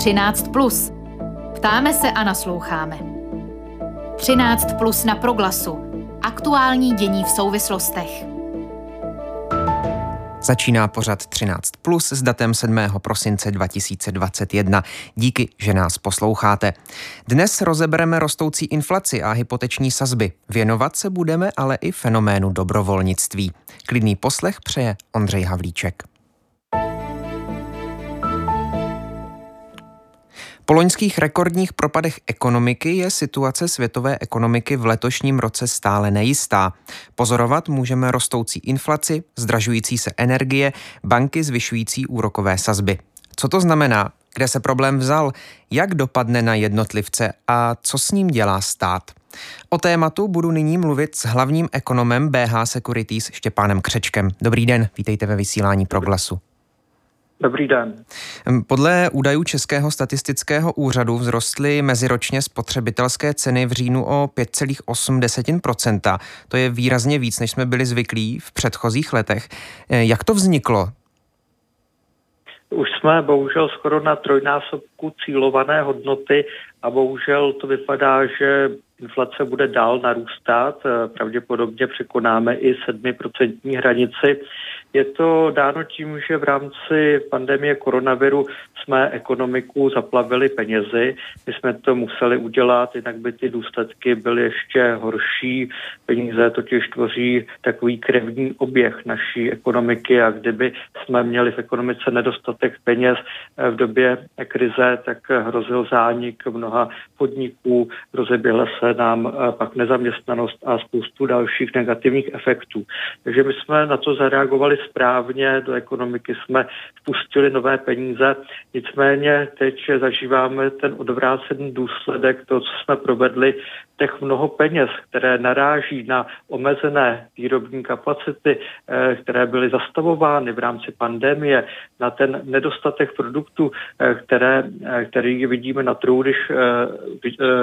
13. Plus. Ptáme se a nasloucháme. 13 plus na proglasu. Aktuální dění v souvislostech. Začíná pořad 13 plus s datem 7. prosince 2021. Díky, že nás posloucháte. Dnes rozebereme rostoucí inflaci a hypoteční sazby. Věnovat se budeme ale i fenoménu dobrovolnictví. Klidný poslech přeje Ondřej Havlíček. Po loňských rekordních propadech ekonomiky je situace světové ekonomiky v letošním roce stále nejistá. Pozorovat můžeme rostoucí inflaci, zdražující se energie, banky zvyšující úrokové sazby. Co to znamená? Kde se problém vzal? Jak dopadne na jednotlivce a co s ním dělá stát? O tématu budu nyní mluvit s hlavním ekonomem BH Securities Štěpánem Křečkem. Dobrý den, vítejte ve vysílání Proglasu. Dobrý den. Podle údajů Českého statistického úřadu vzrostly meziročně spotřebitelské ceny v říjnu o 5,8%. To je výrazně víc, než jsme byli zvyklí v předchozích letech. Jak to vzniklo? Už jsme bohužel skoro na trojnásobku cílované hodnoty a bohužel to vypadá, že inflace bude dál narůstat. Pravděpodobně překonáme i 7% hranici. Je to dáno tím, že v rámci pandemie koronaviru jsme ekonomiku zaplavili penězi. My jsme to museli udělat, jinak by ty důsledky byly ještě horší. Peníze totiž tvoří takový krevní oběh naší ekonomiky a kdyby jsme měli v ekonomice nedostatek peněz v době krize, tak hrozil zánik mnoha podniků, rozeběhla se nám pak nezaměstnanost a spoustu dalších negativních efektů. Takže my jsme na to zareagovali správně, do ekonomiky jsme vpustili nové peníze, nicméně teď zažíváme ten odvrácený důsledek toho, co jsme provedli, těch mnoho peněz, které naráží na omezené výrobní kapacity, eh, které byly zastavovány v rámci pandemie, na ten nedostatek produktů, eh, které, eh, který vidíme na trhu, když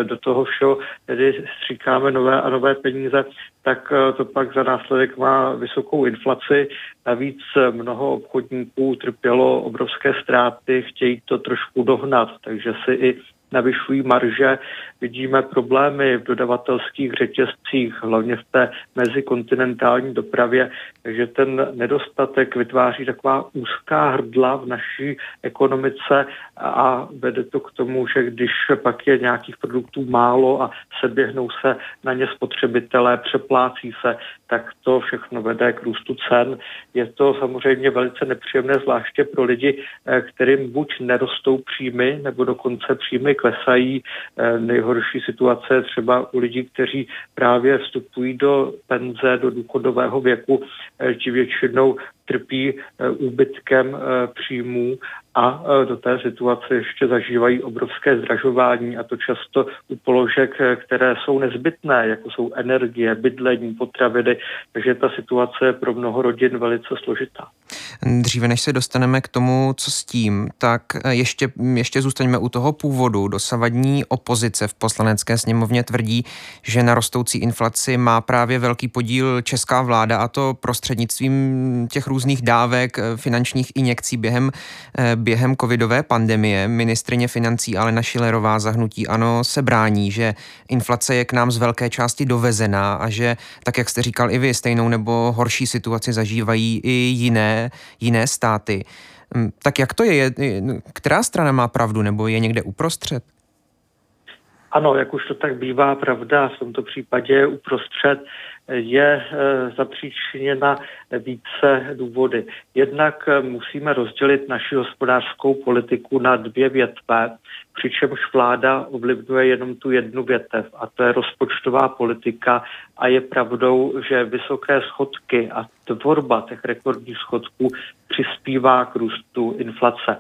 do toho všeho tedy stříkáme nové a nové peníze, tak to pak za následek má vysokou inflaci. Navíc mnoho obchodníků trpělo obrovské ztráty, chtějí to trošku dohnat, takže si i navyšují marže. Vidíme problémy v dodavatelských řetězcích, hlavně v té mezikontinentální dopravě, takže ten nedostatek vytváří taková úzká hrdla v naší ekonomice a vede to k tomu, že když pak je nějakých produktů málo a seběhnou se na ně spotřebitelé, přeplácí se, tak to všechno vede k růstu cen. Je to samozřejmě velice nepříjemné, zvláště pro lidi, eh, kterým buď nerostou příjmy, nebo dokonce příjmy klesají. Eh, nejhorší situace třeba u lidí, kteří právě vstupují do penze, do důchodového věku, eh, většinou trpí úbytkem příjmů a do té situace ještě zažívají obrovské zdražování a to často u položek, které jsou nezbytné, jako jsou energie, bydlení, potraviny, takže ta situace je pro mnoho rodin velice složitá. Dříve než se dostaneme k tomu, co s tím, tak ještě, ještě zůstaňme u toho původu. Dosavadní opozice v poslanecké sněmovně tvrdí, že na rostoucí inflaci má právě velký podíl česká vláda a to prostřednictvím těch dávek, finančních injekcí během během covidové pandemie ministrině financí Alena Šilerová zahnutí ano se brání, že inflace je k nám z velké části dovezená a že, tak jak jste říkal i vy, stejnou nebo horší situaci zažívají i jiné, jiné státy. Hm, tak jak to je? Která strana má pravdu nebo je někde uprostřed? Ano, jak už to tak bývá, pravda v tomto případě uprostřed je eh, zapříčiněna více důvody. Jednak eh, musíme rozdělit naši hospodářskou politiku na dvě větve, přičemž vláda ovlivňuje jenom tu jednu větev a to je rozpočtová politika a je pravdou, že vysoké schodky a tvorba těch rekordních schodků přispívá k růstu inflace.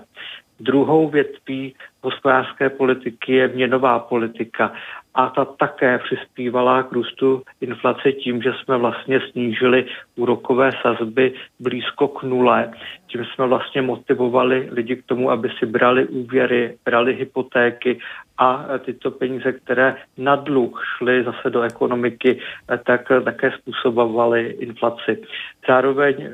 Druhou větví hospodářské politiky je měnová politika a ta také přispívala k růstu inflace tím, že jsme vlastně snížili úrokové sazby blízko k nule. Tím jsme vlastně motivovali lidi k tomu, aby si brali úvěry, brali hypotéky a tyto peníze, které na dluh šly zase do ekonomiky, tak také způsobovaly inflaci. Zároveň eh,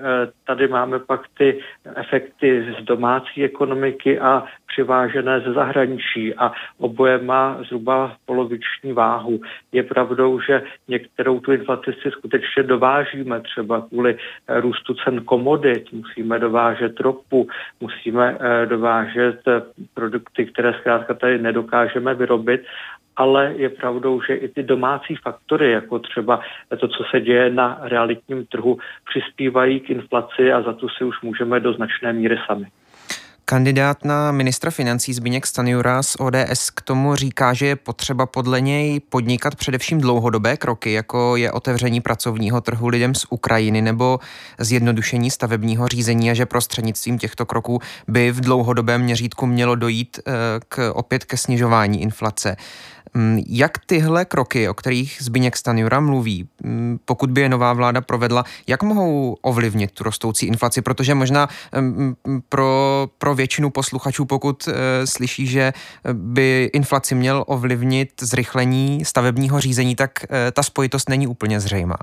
tady máme pak ty efekty z domácí ekonomiky a přivážené ze zahraničí a oboje má zhruba poloviční váhu. Je pravdou, že některou tu inflaci si skutečně dovážíme, třeba kvůli eh, růstu cen komodit, musíme dovážet ropu, musíme eh, dovážet produkty, které zkrátka tady nedokážeme vyrobit ale je pravdou, že i ty domácí faktory, jako třeba to, co se děje na realitním trhu, přispívají k inflaci a za to si už můžeme do značné míry sami. Kandidát na ministra financí Zbigněk Stanjura z ODS k tomu říká, že je potřeba podle něj podnikat především dlouhodobé kroky, jako je otevření pracovního trhu lidem z Ukrajiny nebo zjednodušení stavebního řízení a že prostřednictvím těchto kroků by v dlouhodobém měřítku mělo dojít eh, k, opět ke snižování inflace. Mm, jak tyhle kroky, o kterých Zbigněk Stanjura mluví, mm, pokud by je nová vláda provedla, jak mohou ovlivnit tu rostoucí inflaci? Protože možná mm, pro, pro většinu posluchačů, pokud uh, slyší, že by inflaci měl ovlivnit zrychlení stavebního řízení, tak uh, ta spojitost není úplně zřejmá.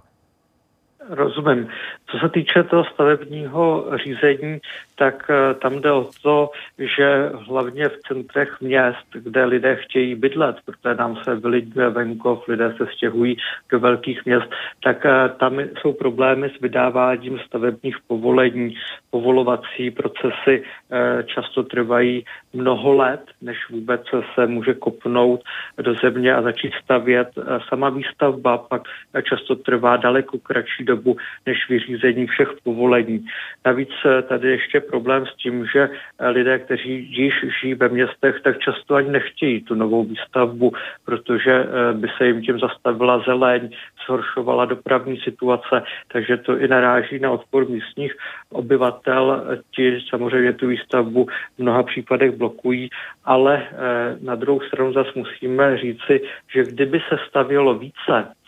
Rozumím. Co se týče toho stavebního řízení, tak eh, tam jde o to, že hlavně v centrech měst, kde lidé chtějí bydlet, protože nám se vylidňuje venkov, lidé se stěhují do velkých měst, tak eh, tam jsou problémy s vydáváním stavebních povolení. Povolovací procesy eh, často trvají mnoho let, než vůbec se může kopnout do země a začít stavět. Sama výstavba pak často trvá daleko kratší dobu než vyřízení všech povolení. Navíc tady ještě problém s tím, že lidé, kteří již žijí ve městech, tak často ani nechtějí tu novou výstavbu, protože eh, by se jim tím zastavila zeleň, zhoršovala dopravní situace, takže to i naráží na odpor místních obyvatel. Ti samozřejmě tu výstavbu v mnoha případech blokují, ale eh, na druhou stranu zase musíme říci, že kdyby se stavělo více, Eh,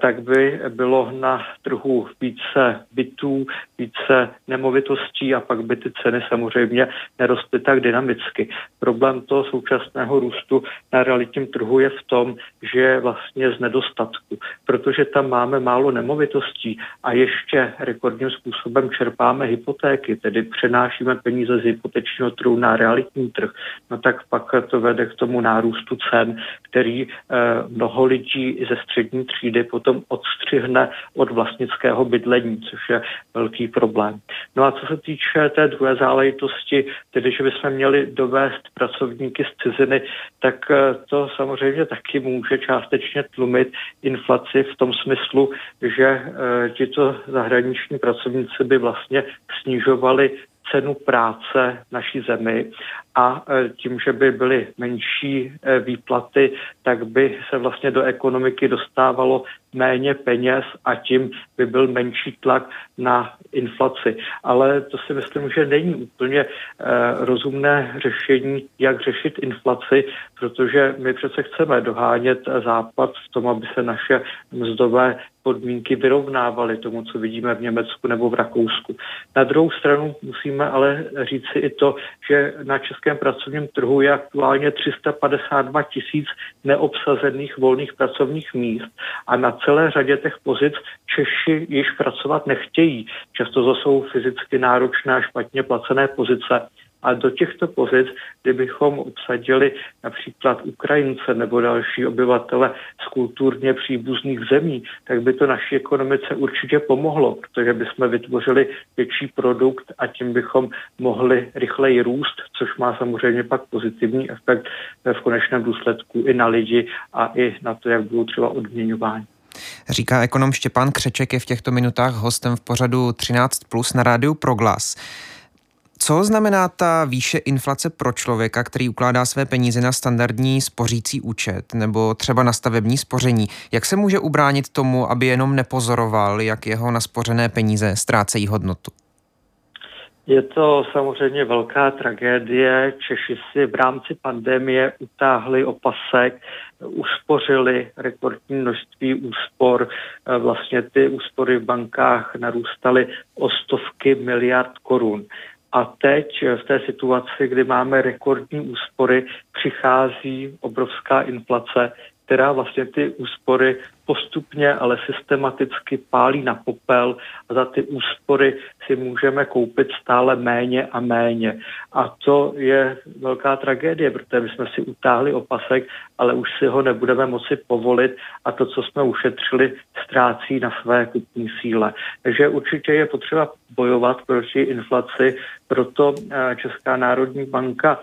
tak by bylo na trhu více bytů, více nemovitostí a pak by ty ceny samozřejmě nerostly tak dynamicky. Problém toho současného růstu na realitním trhu je v tom, že je vlastně z nedostatku, protože tam máme málo nemovitostí a ještě rekordním způsobem čerpáme hypotéky, tedy přenášíme peníze z hypotečního trhu na realitní trh, no tak pak to vede k tomu nárůstu cen, který eh, mnoho lidí ze střední třídy potom odstřihne od vlastnického bydlení, což je velký problém. No a co se týče té druhé záležitosti, tedy že bychom měli dovést pracovníky z ciziny, tak eh, to samozřejmě taky může částečně tlumit inflaci v tom smyslu, že eh, tito zahraniční pracovníci by vlastně snižovali cenu práce naší zemi a e, tím, že by byly menší e, výplaty, tak by se vlastně do ekonomiky dostávalo méně peněz a tím by byl menší tlak na inflaci. Ale to si myslím, že není úplně e, rozumné řešení, jak řešit inflaci, protože my přece chceme dohánět západ v tom, aby se naše mzdové podmínky vyrovnávaly tomu, co vidíme v Německu nebo v Rakousku. Na druhou stranu musíme ale říci i to, že na českém pracovním trhu je aktuálně 352 tisíc neobsazených volných pracovních míst a na celé řadě těch pozic Češi již pracovat nechtějí. Často to jsou fyzicky náročné a špatně placené pozice a do těchto pozic, kdybychom obsadili například Ukrajince nebo další obyvatele z kulturně příbuzných zemí, tak by to naší ekonomice určitě pomohlo, protože bychom vytvořili větší produkt a tím bychom mohli rychleji růst, což má samozřejmě pak pozitivní efekt v konečném důsledku i na lidi a i na to, jak budou třeba odměňováni. Říká ekonom Štěpán Křeček je v těchto minutách hostem v pořadu 13 plus na rádiu Proglas. Co znamená ta výše inflace pro člověka, který ukládá své peníze na standardní spořící účet nebo třeba na stavební spoření? Jak se může ubránit tomu, aby jenom nepozoroval, jak jeho naspořené peníze ztrácejí hodnotu? Je to samozřejmě velká tragédie. Češi si v rámci pandemie utáhli opasek, uspořili rekordní množství úspor. Vlastně ty úspory v bankách narůstaly o stovky miliard korun. A teď v té situaci, kdy máme rekordní úspory, přichází obrovská inflace, která vlastně ty úspory postupně, ale systematicky pálí na popel a za ty úspory si můžeme koupit stále méně a méně. A to je velká tragédie, protože my jsme si utáhli opasek, ale už si ho nebudeme moci povolit a to, co jsme ušetřili, ztrácí na své kupní síle. Takže určitě je potřeba bojovat proti inflaci, proto eh, Česká národní banka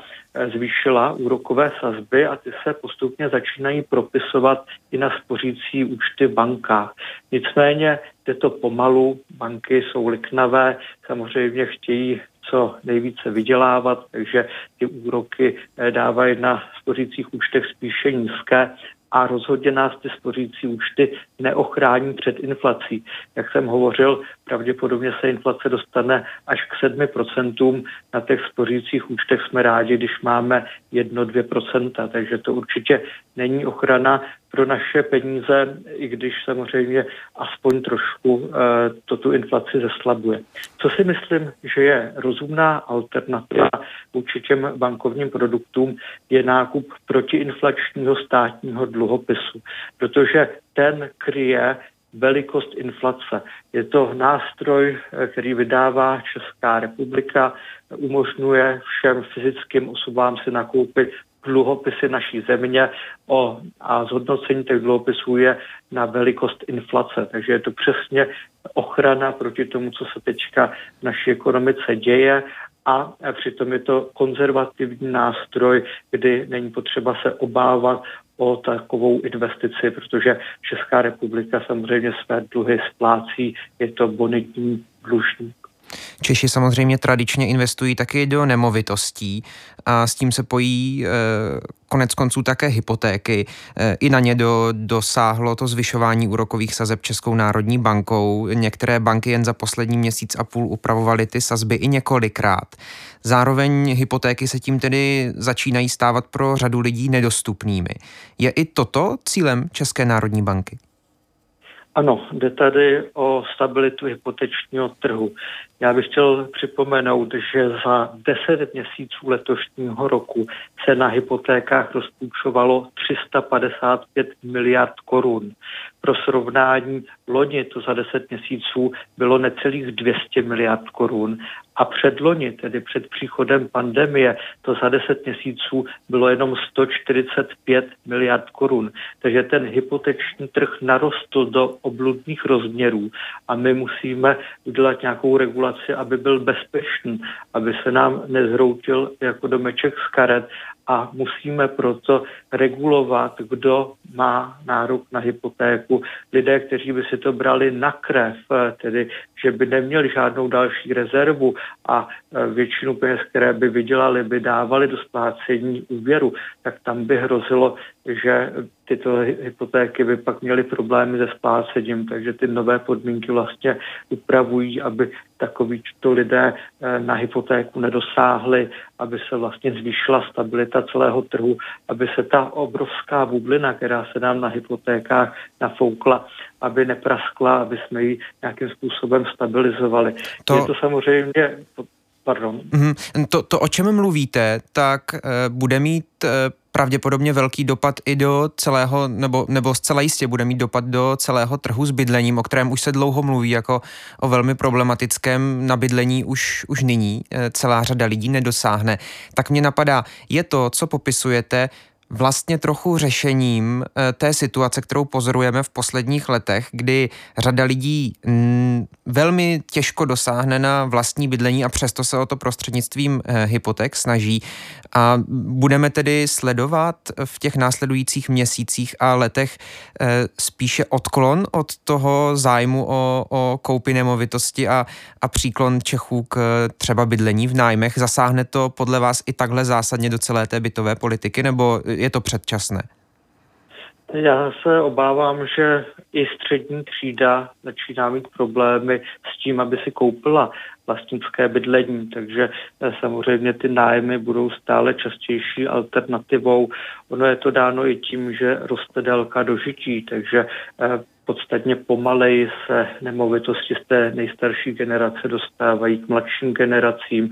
zvýšila úrokové sazby a ty se postupně začínají propisovat i na spořící účty bankách. Nicméně jde to pomalu, banky jsou liknavé, samozřejmě chtějí co nejvíce vydělávat, takže ty úroky eh, dávají na spořících účtech spíše nízké a rozhodně nás ty spořící účty neochrání před inflací. Jak jsem hovořil, pravděpodobně se inflace dostane až k 7%. Na těch spořících účtech jsme rádi, když máme 1-2%, takže to určitě není ochrana pro naše peníze, i když samozřejmě aspoň trošku e, to tu inflaci zeslabuje. Co si myslím, že je rozumná alternativa vůči těm bankovním produktům, je nákup protiinflačního státního dluhopisu, protože ten kryje velikost inflace. Je to nástroj, eh, který vydává Česká republika, umožňuje všem fyzickým osobám si nakoupit dluhopisy naší země o, a zhodnocení těch dluhopisů je na velikost inflace. Takže je to přesně ochrana proti tomu, co se teďka v naší ekonomice děje a přitom je to konzervativní nástroj, kdy není potřeba se obávat o takovou investici, protože Česká republika samozřejmě své dluhy splácí, je to bonitní dlužník. Češi samozřejmě tradičně investují taky do nemovitostí a s tím se pojí e, konec konců také hypotéky. E, I na ně do, dosáhlo to zvyšování úrokových sazeb Českou národní bankou. Některé banky jen za poslední měsíc a půl upravovaly ty sazby i několikrát. Zároveň hypotéky se tím tedy začínají stávat pro řadu lidí nedostupnými. Je i toto cílem České národní banky? Ano, jde tady o stabilitu hypotečního trhu. Já bych chtěl připomenout, že za 10 měsíců letošního roku se na hypotékách rozpůjčovalo 355 miliard korun. Pro srovnání loni to za 10 měsíců bylo necelých 200 miliard korun a před loni, tedy před příchodem pandemie, to za 10 měsíců bylo jenom 145 miliard korun. Takže ten hypoteční trh narostl do obludných rozměrů a my musíme udělat nějakou regulaci, aby byl bezpečný, aby se nám nezhroutil jako domeček z karet a musíme proto regulovat, kdo má nárok na hypotéku. Lidé, kteří by si to brali na krev, tedy že by neměli žádnou další rezervu a e, většinu peněz, které by vydělali, by dávali do splácení úvěru, tak tam by hrozilo, že tyto hypotéky by pak měly problémy se splácením, takže ty nové podmínky vlastně upravují, aby takovýto lidé e, na hypotéku nedosáhli, aby se vlastně zvýšila stabilita celého trhu, aby se ta obrovská bublina, která se nám na hypotékách nafoukla, aby nepraskla, aby jsme ji nějakým způsobem stabilizovali. To... Je to samozřejmě Pardon. Mm-hmm. To, to, o čem mluvíte, tak e, bude mít e, pravděpodobně velký dopad i do celého, nebo, nebo zcela jistě bude mít dopad do celého trhu s bydlením, o kterém už se dlouho mluví jako o velmi problematickém na bydlení už, už nyní. E, celá řada lidí nedosáhne. Tak mě napadá, je to, co popisujete, vlastně trochu řešením eh, té situace, kterou pozorujeme v posledních letech, kdy řada lidí mm, velmi těžko dosáhne na vlastní bydlení a přesto se o to prostřednictvím eh, hypoték snaží. A budeme tedy sledovat v těch následujících měsících a letech eh, spíše odklon od toho zájmu o, o koupi nemovitosti a, a příklon Čechů k třeba bydlení v nájmech. Zasáhne to podle vás i takhle zásadně do celé té bytové politiky, nebo je to předčasné? Já se obávám, že i střední třída začíná mít problémy s tím, aby si koupila vlastnické bydlení, takže eh, samozřejmě ty nájmy budou stále častější alternativou. Ono je to dáno i tím, že roste délka dožití, takže eh, podstatně pomaleji se nemovitosti z té nejstarší generace dostávají k mladším generacím.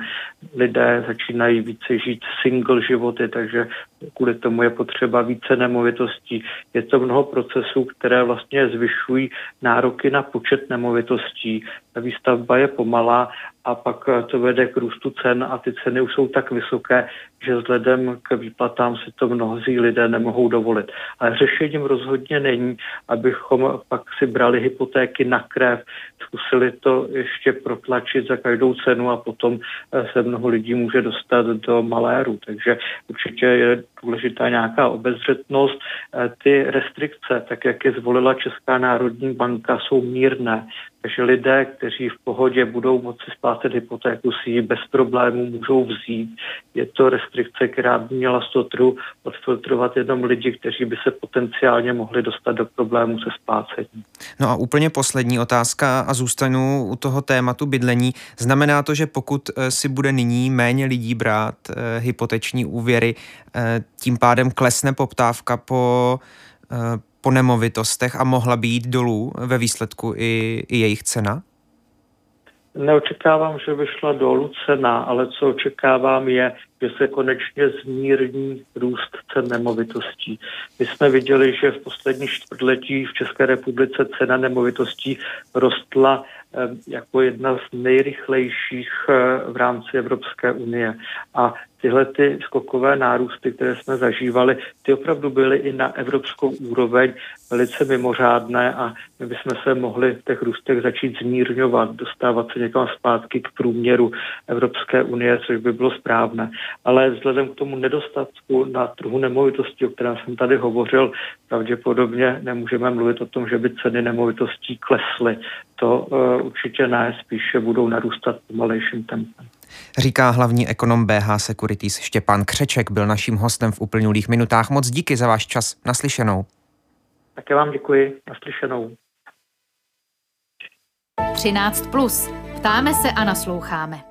Lidé začínají více žít single životy, takže kvůli tomu je potřeba více nemovitostí. Je to mnoho procesů, které vlastně zvyšují nároky na počet nemovitostí. Ta výstavba je pomalá a pak to vede k růstu cen a ty ceny už jsou tak vysoké, že vzhledem k výplatám si to mnozí lidé nemohou dovolit. Ale řešením rozhodně není, abychom pak si brali hypotéky na krev, zkusili to ještě protlačit za každou cenu a potom se mnoho lidí může dostat do maléru. Takže určitě je důležitá nějaká obezřetnost. Ty restrikce, tak jak je zvolila Česká národní banka, jsou mírné. Takže lidé, kteří v pohodě budou moci splácet hypotéku, si ji bez problémů můžou vzít. Je to restrikce, která by měla z toho trhu odfiltrovat jenom lidi, kteří by se potenciálně mohli dostat do problémů se splácením. No a úplně poslední otázka a zůstanu u toho tématu bydlení. Znamená to, že pokud eh, si bude nyní méně lidí brát eh, hypoteční úvěry, eh, tím pádem klesne poptávka po po nemovitostech a mohla být dolů ve výsledku i, i jejich cena? Neočekávám, že by šla dolů cena, ale co očekávám je, že se konečně zmírní růst cen nemovitostí. My jsme viděli, že v poslední čtvrtletí v České republice cena nemovitostí rostla jako jedna z nejrychlejších eh, v rámci Evropské unie. A tyhle ty skokové nárůsty, které jsme zažívali, ty opravdu byly i na evropskou úroveň velice mimořádné a my bychom se mohli v těch růstech začít zmírňovat, dostávat se někam zpátky k průměru Evropské unie, což by bylo správné. Ale vzhledem k tomu nedostatku na trhu nemovitostí, o kterém jsem tady hovořil, pravděpodobně nemůžeme mluvit o tom, že by ceny nemovitostí klesly. To uh, určitě ne, spíše budou narůstat pomalejším tempem. Říká hlavní ekonom BH Securities Štěpán Křeček, byl naším hostem v uplynulých minutách. Moc díky za váš čas. Naslyšenou. Také vám děkuji. Naslyšenou. 13. Plus. Ptáme se a nasloucháme.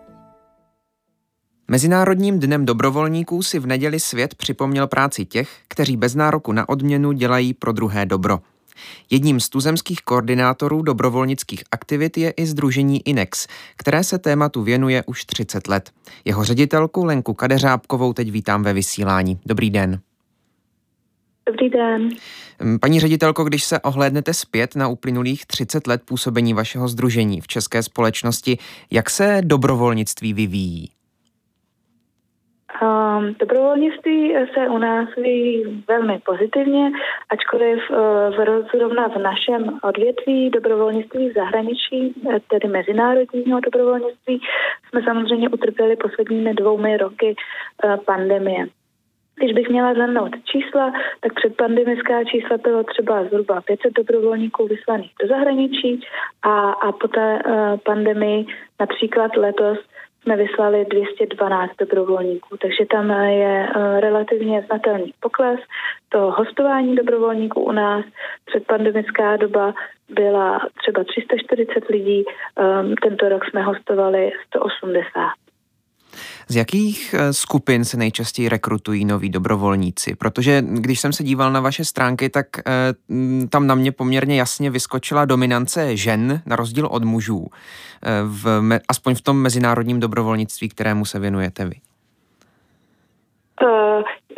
Mezinárodním dnem dobrovolníků si v neděli svět připomněl práci těch, kteří bez nároku na odměnu dělají pro druhé dobro. Jedním z tuzemských koordinátorů dobrovolnických aktivit je i Združení INEX, které se tématu věnuje už 30 let. Jeho ředitelku Lenku Kadeřábkovou teď vítám ve vysílání. Dobrý den. Dobrý den. Paní ředitelko, když se ohlédnete zpět na uplynulých 30 let působení vašeho združení v české společnosti, jak se dobrovolnictví vyvíjí? Um, dobrovolnictví se u nás vyvíjí velmi pozitivně, ačkoliv uh, zrovna v našem odvětví dobrovolnictví v zahraničí, eh, tedy mezinárodního dobrovolnictví, jsme samozřejmě utrpěli posledními dvoumi roky uh, pandemie. Když bych měla zhrnout čísla, tak předpandemická čísla bylo třeba zhruba 500 dobrovolníků vyslaných do zahraničí a, a po té uh, pandemii například letos jsme vyslali 212 dobrovolníků, takže tam je eh, relativně znatelný pokles. To hostování dobrovolníků u nás předpandemická doba byla třeba 340 lidí, ehm, tento rok jsme hostovali 180. Z jakých eh, skupin se nejčastěji rekrutují noví dobrovolníci? Protože když jsem se díval na vaše stránky, tak eh, tam na mě poměrně jasně vyskočila dominance žen na rozdíl od mužů, eh, v, aspoň v tom mezinárodním dobrovolnictví, kterému se věnujete vy.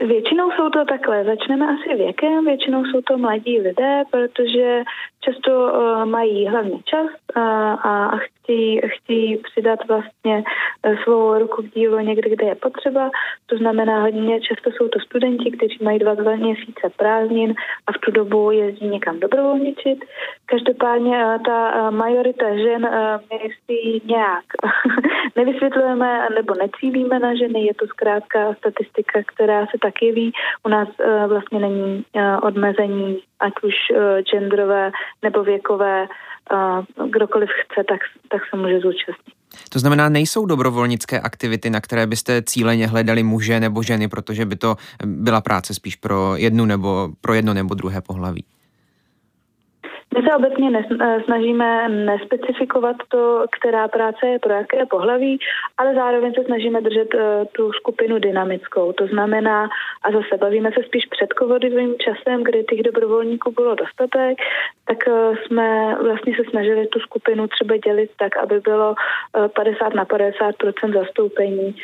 Většinou jsou to takhle, začneme asi věkem, většinou jsou to mladí lidé, protože často uh, mají hlavně čas uh, a chtějí, chtějí přidat vlastně uh, svou ruku k dílu někde, kde je potřeba. To znamená, hodně často jsou to studenti, kteří mají dva, dva měsíce prázdnin a v tu dobu jezdí někam dobrovolničit. Každopádně ta majorita žen my si nějak nevysvětlujeme nebo necílíme na ženy, je to zkrátka statistika, která se tak jeví. U nás uh, vlastně není uh, odmezení ať už uh, genderové nebo věkové, kdokoliv chce, tak, tak se může zúčastnit. To znamená, nejsou dobrovolnické aktivity, na které byste cíleně hledali muže nebo ženy, protože by to byla práce spíš pro jednu nebo pro jedno nebo druhé pohlaví? My se obecně eh, snažíme nespecifikovat to, která práce je pro jaké pohlaví, ale zároveň se snažíme držet eh, tu skupinu dynamickou. To znamená, a zase bavíme se spíš před covidovým časem, kdy těch dobrovolníků bylo dostatek, tak eh, jsme vlastně se snažili tu skupinu třeba dělit tak, aby bylo 50 na 50% zastoupení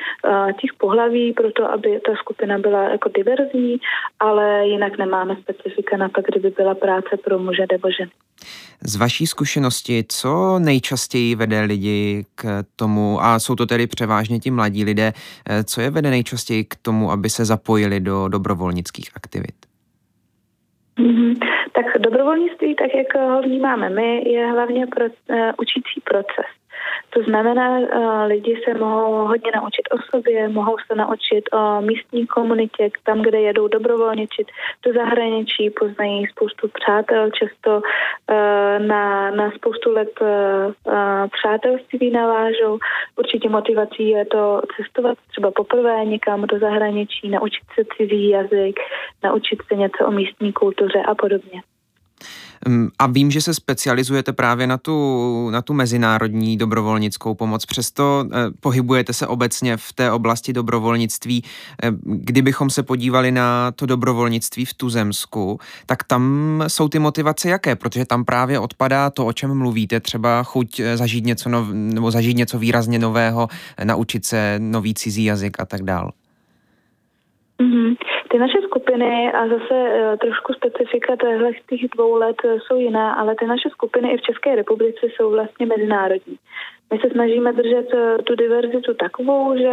těch pohlaví, proto aby ta skupina byla jako diverzní, ale jinak nemáme specifika na to, kdyby byla práce pro muže nebo ženy. Z vaší zkušenosti, co nejčastěji vede lidi k tomu, a jsou to tedy převážně ti mladí lidé, eh, co je vede nejčastěji k tomu, aby se zapojili do dobrovolnických aktivit? Mm-hmm. Tak dobrovolnictví, tak jak ho vnímáme my, je hlavně pro, uh, učící proces. To znamená, uh, lidi se mohou hodně naučit o sobě, mohou se naučit o místní komunitě, tam, kde jedou dobrovolničit do zahraničí, poznají spoustu přátel, často uh, na, na spoustu let uh, přátelství navážou. Určitě motivací je to cestovat třeba poprvé někam do zahraničí, naučit se cizí jazyk, naučit se něco o místní kultuře a podobně. A vím, že se specializujete právě na tu, na tu mezinárodní dobrovolnickou pomoc, přesto eh, pohybujete se obecně v té oblasti dobrovolnictví. Eh, kdybychom se podívali na to dobrovolnictví v Tuzemsku, tak tam jsou ty motivace jaké? Protože tam právě odpadá to, o čem mluvíte, třeba chuť eh, zažít něco, nov, nebo zažít něco výrazně nového, naučit se nový cizí jazyk a tak dále. Mm-hmm. Ty naše skupiny a zase uh, trošku specifika těchto těch dvou let uh, jsou jiná, ale ty naše skupiny i v České republice jsou vlastně mezinárodní. My se snažíme držet uh, tu diverzitu takovou, že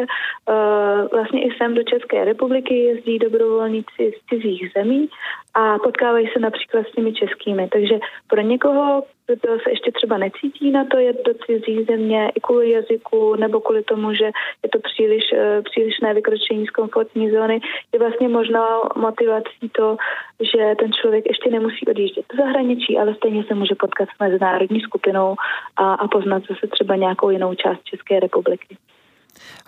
vlastně i sem do České republiky jezdí dobrovolníci z cizích zemí a potkávají se například s těmi českými. Takže pro někoho, kdo se ještě třeba necítí na to jet do cizí země i kvůli jazyku nebo kvůli tomu, že je to příliš, eh, přílišné vykročení z komfortní zóny, je vlastně možná motivací to, že ten člověk ještě nemusí odjíždět do zahraničí, ale stejně se může potkat s mezinárodní skupinou a, a poznat zase třeba nějakou jinou část České republiky.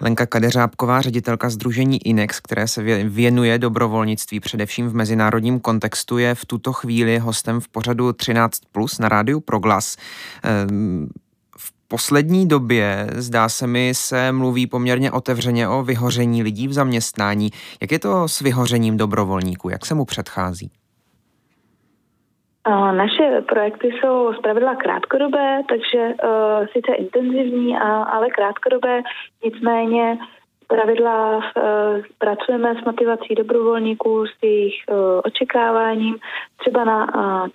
Lenka Kadeřábková, ředitelka Združení INEX, které se věnuje dobrovolnictví především v mezinárodním kontextu, je v tuto chvíli hostem v pořadu 13 plus na rádiu Proglas. Ehm, v poslední době, zdá se mi, se mluví poměrně otevřeně o vyhoření lidí v zaměstnání. Jak je to s vyhořením dobrovolníků? Jak se mu předchází? Naše projekty jsou zpravidla krátkodobé, takže uh, sice intenzivní, a, ale krátkodobé, nicméně pravidla uh, pracujeme s motivací dobrovolníků, s jejich uh, očekáváním. Třeba na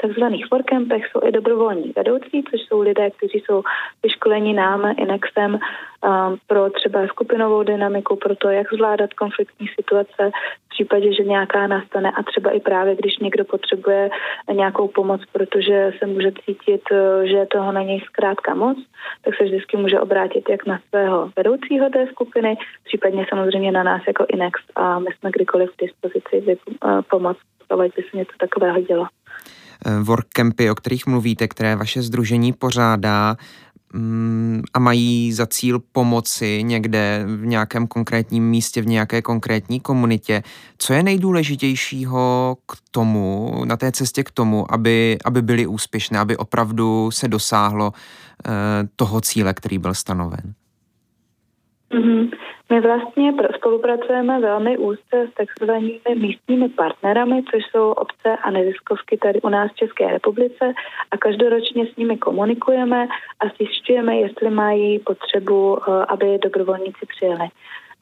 takzvaných workcampech jsou i dobrovolní vedoucí, což jsou lidé, kteří jsou vyškoleni nám, Inexem, um, pro třeba skupinovou dynamiku, pro to, jak zvládat konfliktní situace případě, že nějaká nastane a třeba i právě, když někdo potřebuje nějakou pomoc, protože se může cítit, uh, že toho na něj zkrátka moc, tak se vždycky může obrátit jak na svého vedoucího té skupiny, případně samozřejmě na nás jako INEX a my jsme kdykoliv v dispozici uh, pomoc, pokud by se něco takového dělo uh, workcampy, o kterých mluvíte, které vaše združení pořádá, a mají za cíl pomoci někde v nějakém konkrétním místě, v nějaké konkrétní komunitě. Co je nejdůležitějšího k tomu, na té cestě k tomu, aby, aby byly úspěšné, aby opravdu se dosáhlo eh, toho cíle, který byl stanoven? Mm-hmm. My vlastně spolupracujeme velmi úzce s takzvanými místními partnerami, což jsou obce a neziskovky tady u nás v České republice a každoročně s nimi komunikujeme a zjišťujeme, jestli mají potřebu, eh, aby dobrovolníci přijeli.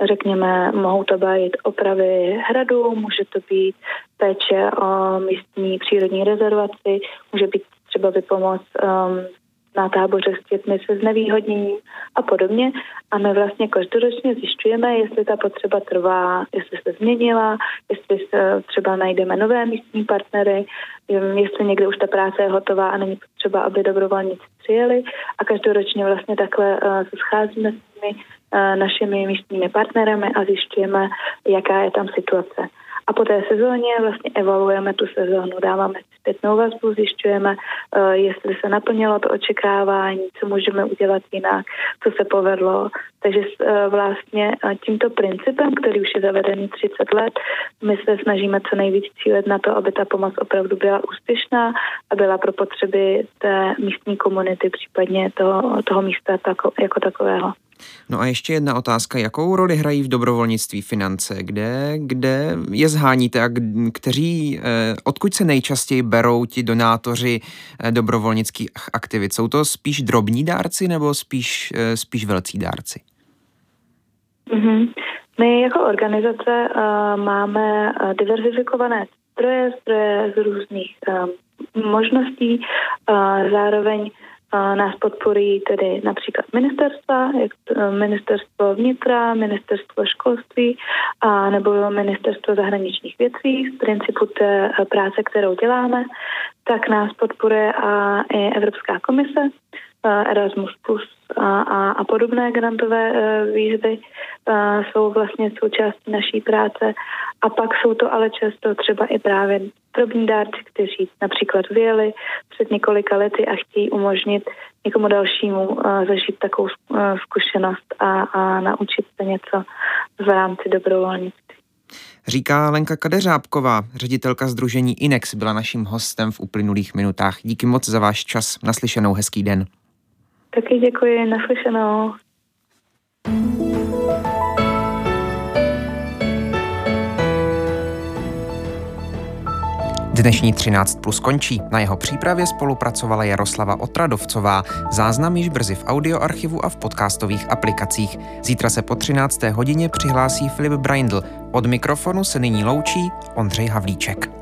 Řekněme, mohou to být opravy hradu, může to být péče o místní přírodní rezervaci, může být třeba vypomoc um, na táboře s dětmi se znevýhodněním a podobně. A my vlastně každoročně zjišťujeme, jestli ta potřeba trvá, jestli se změnila, jestli se třeba najdeme nové místní partnery, jestli někde už ta práce je hotová a není potřeba, aby dobrovolníci přijeli. A každoročně vlastně takhle uh, se scházíme s těmi uh, našimi místními partnery a zjišťujeme, jaká je tam situace. A po té sezóně vlastně evaluujeme tu sezónu, dáváme zpětnou vazbu, zjišťujeme, uh, jestli se naplnilo to očekávání, co můžeme udělat jinak, co se povedlo. Takže uh, vlastně uh, tímto principem, který už je zavedený 30 let, my se snažíme co nejvíc cílet na to, aby ta pomoc opravdu byla úspěšná a byla pro potřeby té místní komunity, případně toho, toho místa tako, jako takového. No a ještě jedna otázka. Jakou roli hrají v dobrovolnictví finance? Kde, kde je zháníte a kteří, eh, odkud se nejčastěji berou ti donátoři eh, dobrovolnických aktivit? Jsou to spíš drobní dárci nebo spíš, eh, spíš velcí dárci? Mm-hmm. My jako organizace uh, máme diverzifikované zdroje, zdroje z různých uh, možností, uh, zároveň nás podporují tedy například ministerstva, jak e, ministerstvo vnitra, ministerstvo školství a nebo ministerstvo zahraničních věcí. Z principu té e, práce, kterou děláme, tak nás podporuje a i Evropská komise, Erasmus Plus a, a, a podobné grantové výzvy jsou vlastně součástí naší práce. A pak jsou to ale často třeba i právě drobní dárci, kteří například vyjeli před několika lety a chtějí umožnit někomu dalšímu zažít takovou zkušenost a, a naučit se něco v rámci dobrovolnictví. Říká Lenka Kadeřábková, ředitelka Združení INEX, byla naším hostem v uplynulých minutách. Díky moc za váš čas. Naslyšenou, hezký den. Taky děkuji, naslyšenou. Dnešní 13 plus končí. Na jeho přípravě spolupracovala Jaroslava Otradovcová. Záznam již brzy v audioarchivu a v podcastových aplikacích. Zítra se po 13. hodině přihlásí Filip Braindl. Od mikrofonu se nyní loučí Ondřej Havlíček.